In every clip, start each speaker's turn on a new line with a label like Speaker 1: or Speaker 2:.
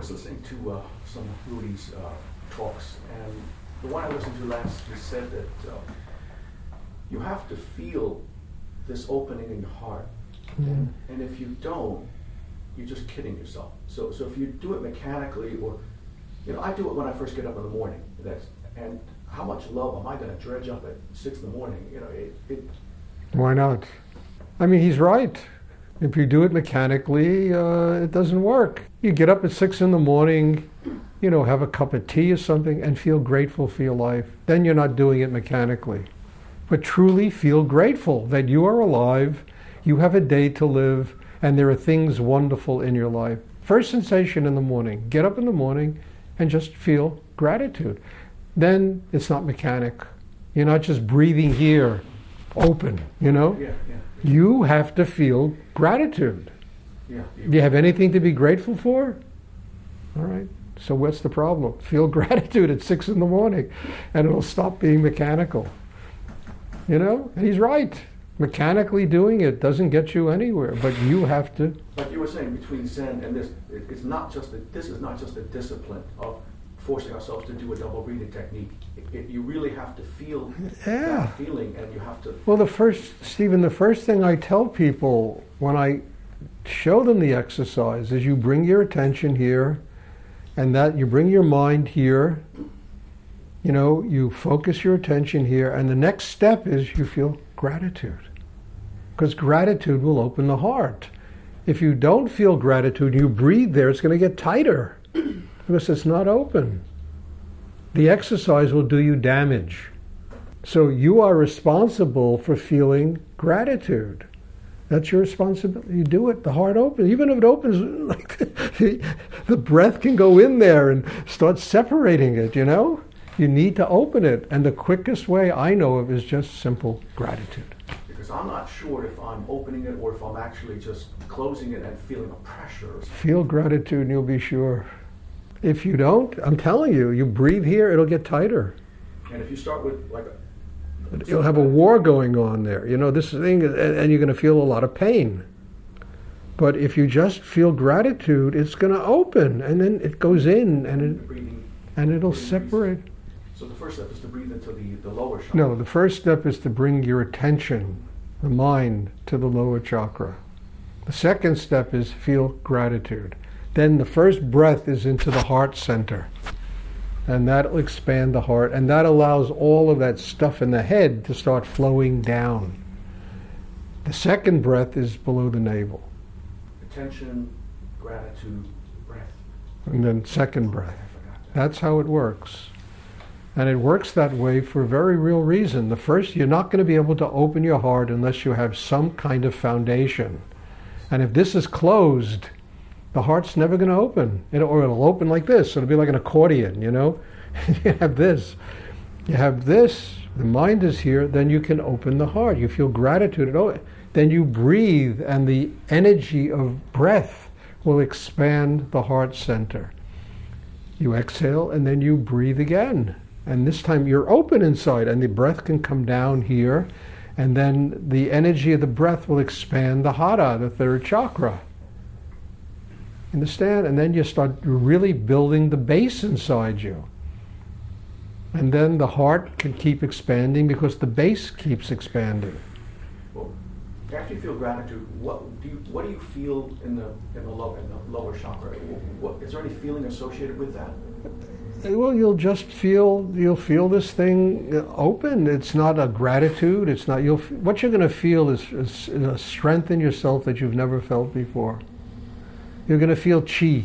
Speaker 1: was listening to uh, some of Rudi's uh, talks, and the one I listened to last, he said that uh, you have to feel this opening in your heart.
Speaker 2: Mm.
Speaker 1: And if you don't, you're just kidding yourself. So, so if you do it mechanically, or, you know, I do it when I first get up in the morning. That's, and how much love am I going to dredge up at six in the morning? You know, it, it
Speaker 2: Why not? I mean, he's right. If you do it mechanically, uh, it doesn't work. You get up at six in the morning, you know, have a cup of tea or something, and feel grateful for your life. Then you're not doing it mechanically. But truly feel grateful that you are alive, you have a day to live, and there are things wonderful in your life. First sensation in the morning get up in the morning and just feel gratitude. Then it's not mechanic. You're not just breathing here, open, you know?
Speaker 1: yeah, yeah,
Speaker 2: You have to feel gratitude.
Speaker 1: yeah.
Speaker 2: Do you have anything to be grateful for? All right. So what's the problem? Feel gratitude at six in the morning, and it'll stop being mechanical. You know, and he's right. Mechanically doing it doesn't get you anywhere, but you have to.
Speaker 1: Like you were saying between Zen and this, it's not just a, this is not just a discipline of forcing ourselves to do a double breathing technique. It, it, you really have to feel
Speaker 2: Yeah.
Speaker 1: that feeling, and you have to.
Speaker 2: Well, the first, Stephen, the first thing I tell people when I show them the exercise is you bring your attention here, and that you bring your mind here. You know, you focus your attention here, and the next step is you feel gratitude. Because gratitude will open the heart. If you don't feel gratitude, you breathe there, it's going to get tighter because it's not open. The exercise will do you damage. So you are responsible for feeling gratitude. That's your responsibility. You do it, the heart opens. Even if it opens, like the, the breath can go in there and start separating it, you know? You need to open it. And the quickest way I know of is just simple gratitude.
Speaker 1: Because I'm not sure if I'm opening it or if I'm actually just closing it and feeling a pressure.
Speaker 2: Feel gratitude and you'll be sure. If you don't, I'm telling you, you breathe here, it'll get tighter.
Speaker 1: And if you start with like a,
Speaker 2: You'll have a war going on there. You know, this thing, and and you're going to feel a lot of pain. But if you just feel gratitude, it's going to open, and then it goes in, and it,
Speaker 1: breathing.
Speaker 2: and it'll separate.
Speaker 1: So the first step is to breathe into the, the lower chakra.
Speaker 2: No, the first step is to bring your attention, the mind, to the lower chakra. The second step is feel gratitude. Then the first breath is into the heart center. And that'll expand the heart, and that allows all of that stuff in the head to start flowing down. The second breath is below the navel.
Speaker 1: Attention, gratitude, breath.
Speaker 2: And then second breath.
Speaker 1: That.
Speaker 2: That's how it works. And it works that way for a very real reason. The first, you're not going to be able to open your heart unless you have some kind of foundation. And if this is closed, the heart's never going to open. It, or it'll open like this. It'll be like an accordion, you know? you have this. You have this. The mind is here. Then you can open the heart. You feel gratitude. It Then you breathe, and the energy of breath will expand the heart center. You exhale and then you breathe again. And this time you're open inside, and the breath can come down here. And then the energy of the breath will expand the hara, the third chakra. Understand? And then you start really building the base inside you. And then the heart can keep expanding because the base keeps expanding.
Speaker 1: Well, after you feel gratitude, what do you what do you feel in the in the low in the lower chakra? What, is there any feeling associated with that?
Speaker 2: Well, you'll just feel you'll feel this thing uh, open. It's not a gratitude. It's not you'll. What you're going to feel is, is, is a strength in yourself that you've never felt before. You're going to feel chi.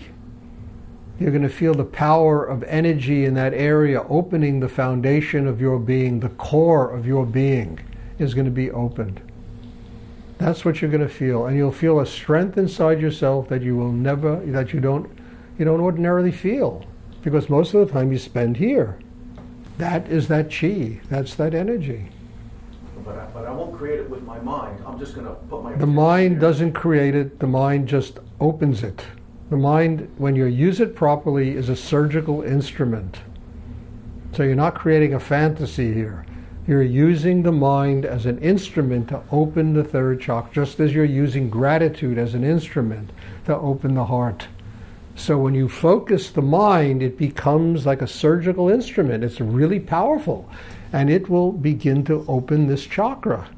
Speaker 2: You're going to feel the power of energy in that area opening the foundation of your being. The core of your being is going to be opened. That's what you're going to feel, and you'll feel a strength inside yourself that you will never, that you don't, you don't ordinarily feel, because most of the time you spend here. That is that chi. That's that energy.
Speaker 1: But I, but I won't create it with my mind. I'm just going to put my
Speaker 2: The mind doesn't create it. The mind just opens it. The mind, when you use it properly, is a surgical instrument. So you're not creating a fantasy here. You're using the mind as an instrument to open the third chakra, just as you're using gratitude as an instrument to open the heart. So when you focus the mind, it becomes like a surgical instrument. It's really powerful. And it will begin to open this chakra.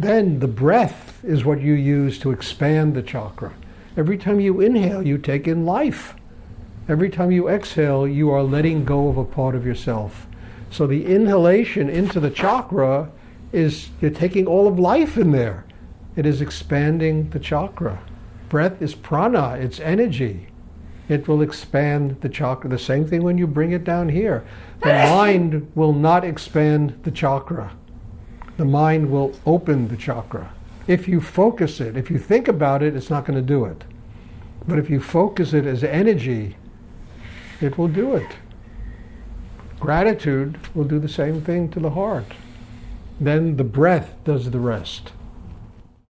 Speaker 2: Then the breath is what you use to expand the chakra. Every time you inhale, you take in life. Every time you exhale, you are letting go of a part of yourself. So the inhalation into the chakra is you're taking all of life in there. It is expanding the chakra. Breath is prana, it's energy. It will expand the chakra. The same thing when you bring it down here. The mind will not expand the chakra. The mind will open the chakra. If you focus it, if you think about it, it's not going to do it. But if you focus it as energy, it will do it. Gratitude will do the same thing to the heart. Then the breath does the rest.